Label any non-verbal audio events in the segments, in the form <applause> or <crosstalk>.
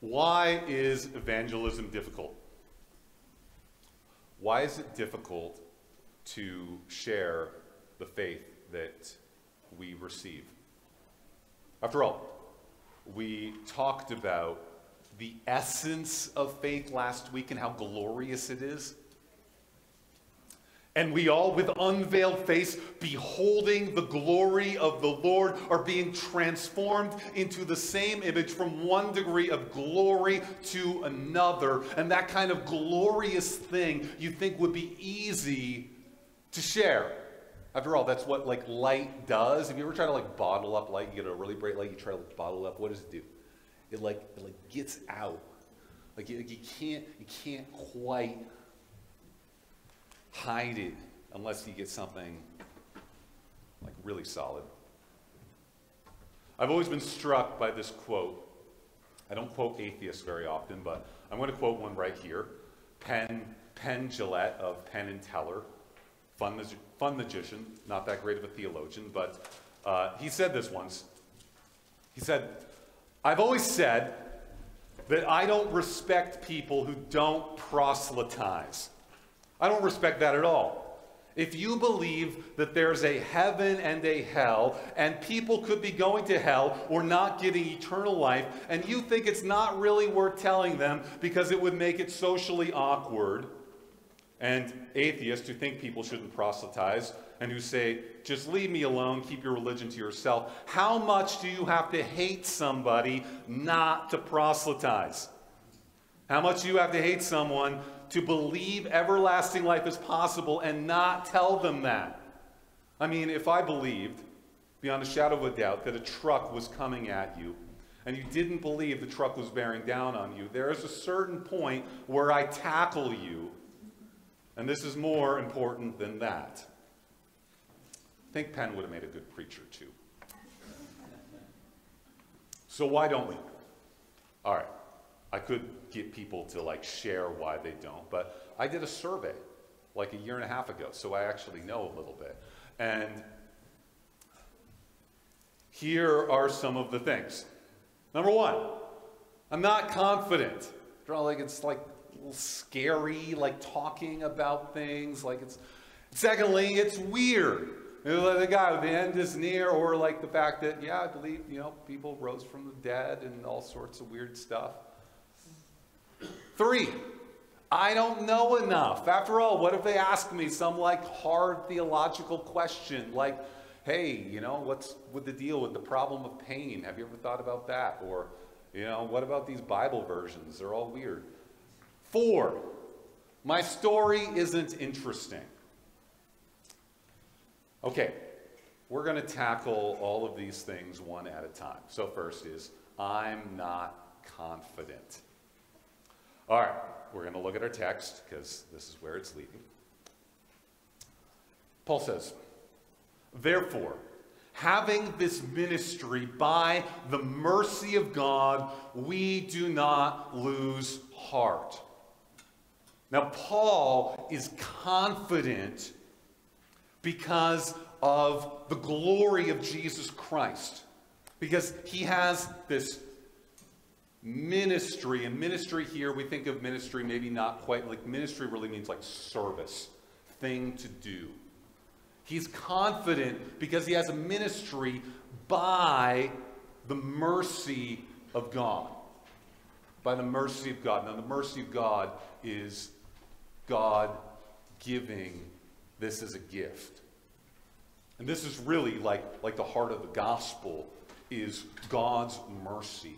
Why is evangelism difficult? Why is it difficult to share the faith that we receive? After all, we talked about the essence of faith last week and how glorious it is. And we all, with unveiled face, beholding the glory of the Lord, are being transformed into the same image from one degree of glory to another. And that kind of glorious thing you think would be easy to share. After all, that's what like light does. If you ever try to like bottle up light, you get a really bright light, you try to like, bottle up. What does it do? It like it like gets out. Like you, you can't you can't quite hide it unless you get something like really solid. I've always been struck by this quote. I don't quote atheists very often, but I'm going to quote one right here. Penn, Penn Jillette of Penn and Teller, fun, fun magician, not that great of a theologian, but uh, he said this once. He said, I've always said that I don't respect people who don't proselytize. I don't respect that at all. If you believe that there's a heaven and a hell, and people could be going to hell or not getting eternal life, and you think it's not really worth telling them because it would make it socially awkward, and atheists who think people shouldn't proselytize and who say, just leave me alone, keep your religion to yourself, how much do you have to hate somebody not to proselytize? How much do you have to hate someone to believe everlasting life is possible and not tell them that. I mean, if I believed, beyond a shadow of a doubt, that a truck was coming at you, and you didn't believe the truck was bearing down on you, there is a certain point where I tackle you, and this is more important than that. I think Penn would have made a good preacher, too. So why don't we? All right. I could get people to like share why they don't, but I did a survey like a year and a half ago, so I actually know a little bit. And here are some of the things. Number one, I'm not confident. Like it's like scary, like talking about things. Like it's. Secondly, it's weird. Like The guy the end is near, or like the fact that yeah, I believe you know people rose from the dead and all sorts of weird stuff. Three, I don't know enough. After all, what if they ask me some like hard theological question like, hey, you know, what's with the deal with the problem of pain? Have you ever thought about that? Or, you know, what about these Bible versions? They're all weird. Four, my story isn't interesting. Okay, we're going to tackle all of these things one at a time. So, first is I'm not confident. All right, we're going to look at our text because this is where it's leading. Paul says, Therefore, having this ministry by the mercy of God, we do not lose heart. Now, Paul is confident because of the glory of Jesus Christ, because he has this ministry. And ministry here, we think of ministry maybe not quite like ministry really means like service, thing to do. He's confident because he has a ministry by the mercy of God. By the mercy of God. Now, the mercy of God is God giving this as a gift. And this is really like, like the heart of the gospel is God's mercy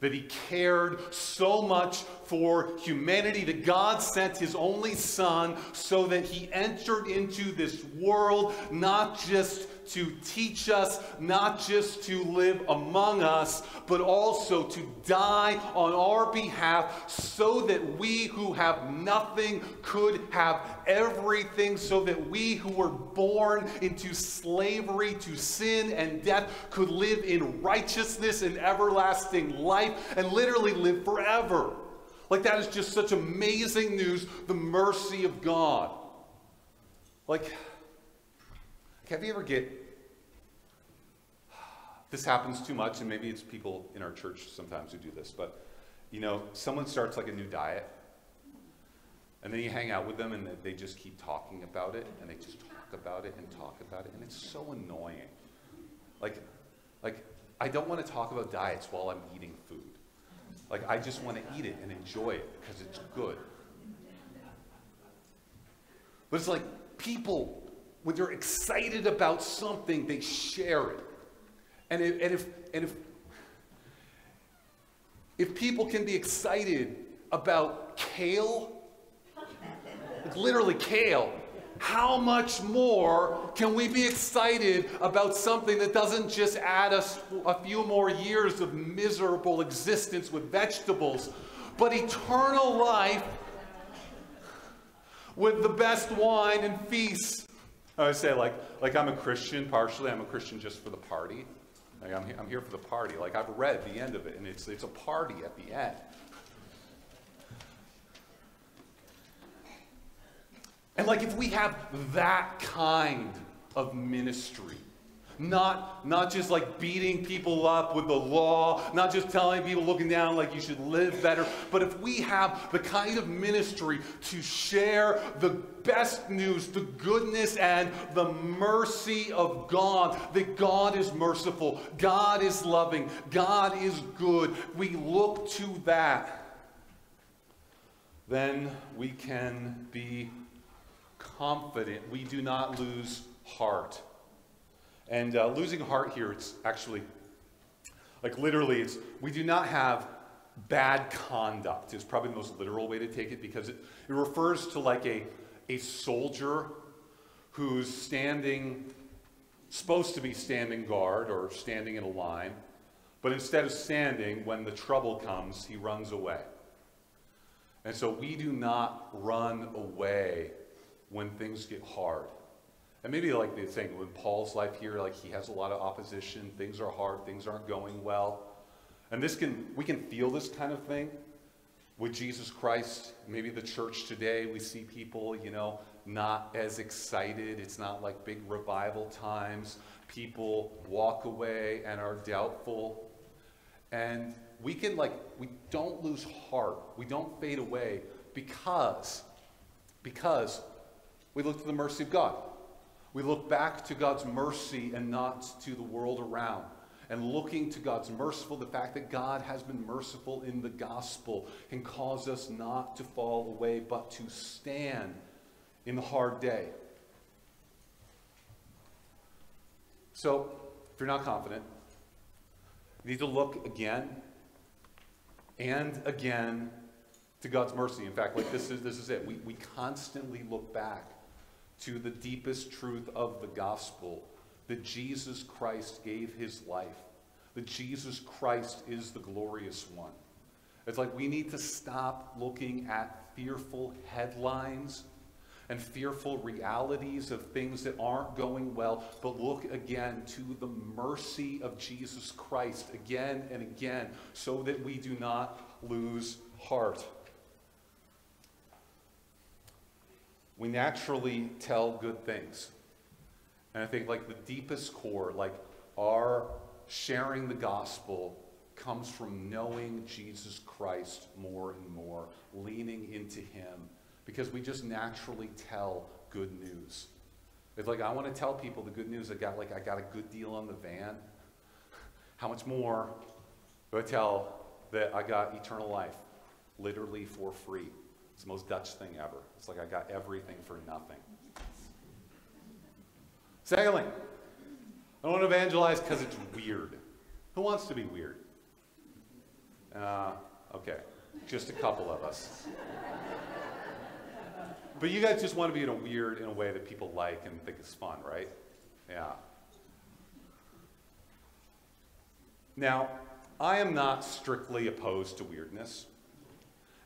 that he cared so much for humanity that God sent his only son so that he entered into this world not just to teach us, not just to live among us, but also to die on our behalf so that we who have nothing could have everything, so that we who were born into slavery to sin and death could live in righteousness and everlasting life and literally live forever. Like, that is just such amazing news the mercy of God. Like, have you ever get this happens too much, and maybe it's people in our church sometimes who do this, but you know, someone starts like a new diet, and then you hang out with them and they just keep talking about it, and they just talk about it and talk about it, and it's so annoying. Like, like I don't want to talk about diets while I'm eating food. Like, I just want to eat it and enjoy it because it's good. But it's like people, when they're excited about something, they share it. And if, and if, and if, if people can be excited about kale, like literally kale, how much more can we be excited about something that doesn't just add us a few more years of miserable existence with vegetables, but eternal life with the best wine and feasts? I would say, like, like I'm a Christian, partially, I'm a Christian just for the party. Like I'm, I'm here for the party. Like I've read the end of it, and it's, it's a party at the end. And like if we have that kind of ministry, not, not just like beating people up with the law, not just telling people looking down like you should live better, but if we have the kind of ministry to share the best news, the goodness and the mercy of God, that God is merciful, God is loving, God is good, we look to that, then we can be confident. We do not lose heart. And uh, losing heart here, it's actually, like literally, it's, we do not have bad conduct, is probably the most literal way to take it because it, it refers to like a, a soldier who's standing, supposed to be standing guard or standing in a line, but instead of standing, when the trouble comes, he runs away. And so we do not run away when things get hard. And maybe like the thing with Paul's life here, like he has a lot of opposition, things are hard, things aren't going well. And this can, we can feel this kind of thing with Jesus Christ. Maybe the church today, we see people, you know, not as excited. It's not like big revival times. People walk away and are doubtful. And we can, like, we don't lose heart. We don't fade away because, because we look to the mercy of God. We look back to God's mercy and not to the world around. And looking to God's merciful, the fact that God has been merciful in the gospel can cause us not to fall away, but to stand in the hard day. So, if you're not confident, you need to look again and again to God's mercy. In fact, like this is this is it. We, we constantly look back to the deepest truth of the gospel that Jesus Christ gave his life, that Jesus Christ is the glorious one. It's like we need to stop looking at fearful headlines and fearful realities of things that aren't going well, but look again to the mercy of Jesus Christ again and again so that we do not lose heart. We naturally tell good things. And I think like the deepest core, like our sharing the gospel comes from knowing Jesus Christ more and more, leaning into him, because we just naturally tell good news. It's like I want to tell people the good news. I got like I got a good deal on the van. How much more do I tell that I got eternal life, literally for free? It's the most Dutch thing ever. It's like I got everything for nothing. Secondly, I don't want to evangelize because it's weird. Who wants to be weird? Uh, okay, just a couple of us. But you guys just want to be in a weird, in a way that people like and think is fun, right? Yeah. Now, I am not strictly opposed to weirdness.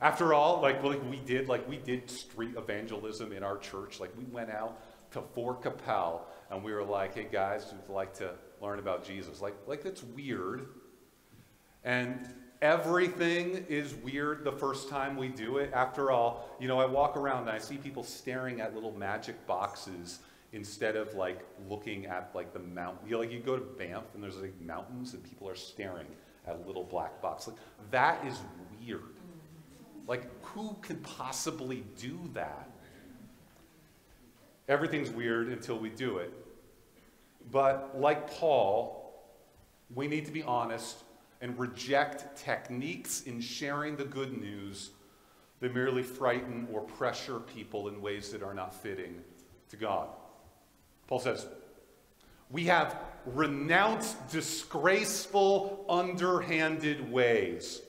After all, like, like we did, like we did street evangelism in our church. Like we went out to Fort Capel and we were like, hey guys, we'd like to learn about Jesus. Like, like that's weird. And everything is weird the first time we do it. After all, you know, I walk around and I see people staring at little magic boxes instead of like looking at like the mountain. You know, like you go to Banff and there's like mountains and people are staring at a little black box. Like that is weird. Like, who could possibly do that? Everything's weird until we do it. But like Paul, we need to be honest and reject techniques in sharing the good news that merely frighten or pressure people in ways that are not fitting to God. Paul says, We have renounced disgraceful, underhanded ways.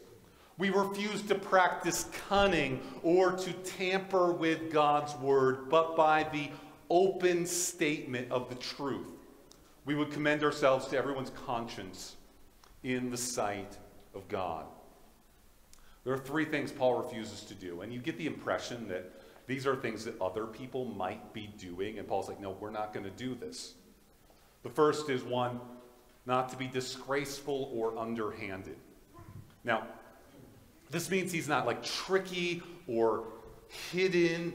We refuse to practice cunning or to tamper with God's word, but by the open statement of the truth, we would commend ourselves to everyone's conscience in the sight of God. There are three things Paul refuses to do, and you get the impression that these are things that other people might be doing, and Paul's like, no, we're not going to do this. The first is one, not to be disgraceful or underhanded. Now, this means he's not like tricky or hidden.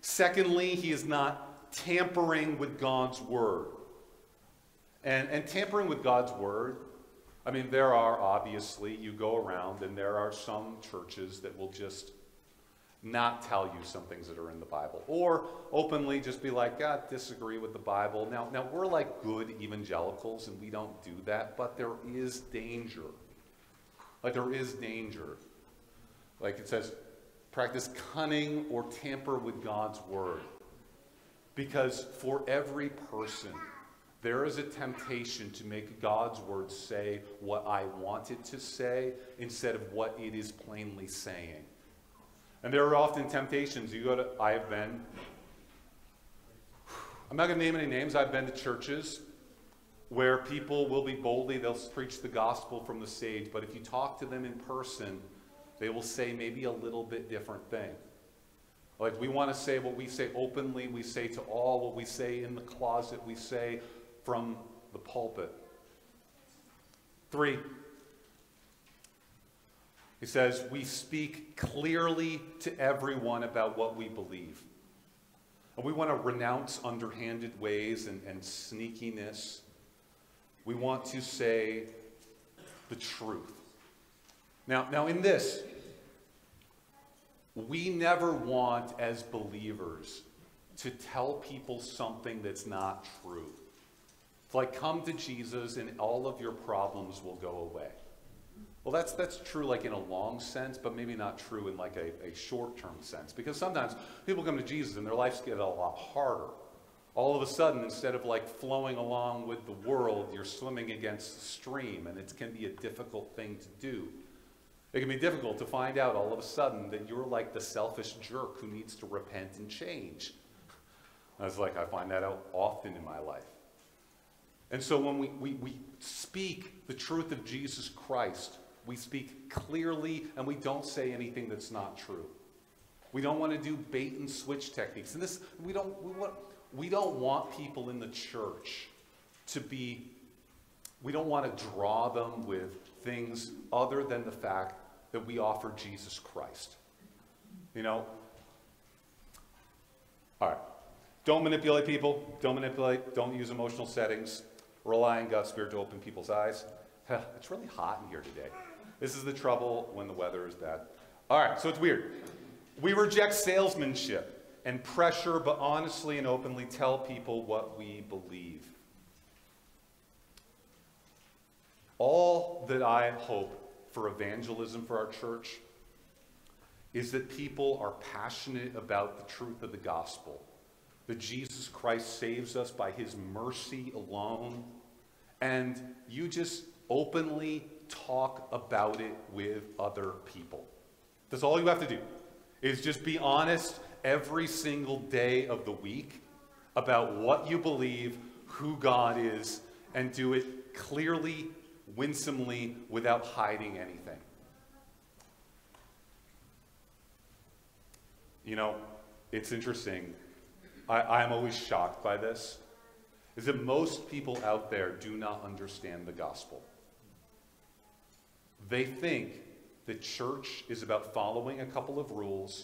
Secondly, he is not tampering with God's word. And, and tampering with God's word I mean, there are obviously, you go around and there are some churches that will just not tell you some things that are in the Bible. Or openly just be like, God, disagree with the Bible. Now, now we're like good evangelicals and we don't do that, but there is danger. Like there is danger. Like it says, practice cunning or tamper with God's word. Because for every person, there is a temptation to make God's word say what I want it to say instead of what it is plainly saying. And there are often temptations. You go to, I have been, I'm not going to name any names, I've been to churches where people will be boldly, they'll preach the gospel from the stage, but if you talk to them in person, they will say maybe a little bit different thing. Like we want to say what we say openly, we say to all, what we say in the closet, we say from the pulpit. Three, he says, we speak clearly to everyone about what we believe. And we want to renounce underhanded ways and, and sneakiness. We want to say the truth. Now, now, in this, we never want, as believers, to tell people something that's not true. It's like, come to Jesus and all of your problems will go away. Well, that's, that's true like in a long sense, but maybe not true in like a, a short-term sense. Because sometimes people come to Jesus and their lives get a lot harder. All of a sudden, instead of like flowing along with the world, you're swimming against the stream, and it can be a difficult thing to do. It can be difficult to find out all of a sudden that you're like the selfish jerk who needs to repent and change. I was like, I find that out often in my life. And so when we, we, we speak the truth of Jesus Christ, we speak clearly and we don't say anything that's not true. We don't want to do bait and switch techniques. And this, we don't, we, want, we don't want people in the church to be, we don't want to draw them with things other than the fact that we offer Jesus Christ. You know? All right. Don't manipulate people. Don't manipulate. Don't use emotional settings rely on God's Spirit to open people's eyes. <laughs> It's really hot in here today. This is the trouble when the weather is bad. All right, so it's weird. We reject salesmanship and pressure, but honestly and openly tell people what we believe. All that I hope for evangelism for our church is that people are passionate about the truth of the gospel, that Jesus Christ saves us by his mercy alone, and you just openly talk about it with other people. That's all you have to do, is just be honest every single day of the week about what you believe, who God is, and do it clearly, winsomely, without hiding anything. You know, it's interesting. I, am always shocked by this is that most people out there do not understand the gospel. They think that church is about following a couple of rules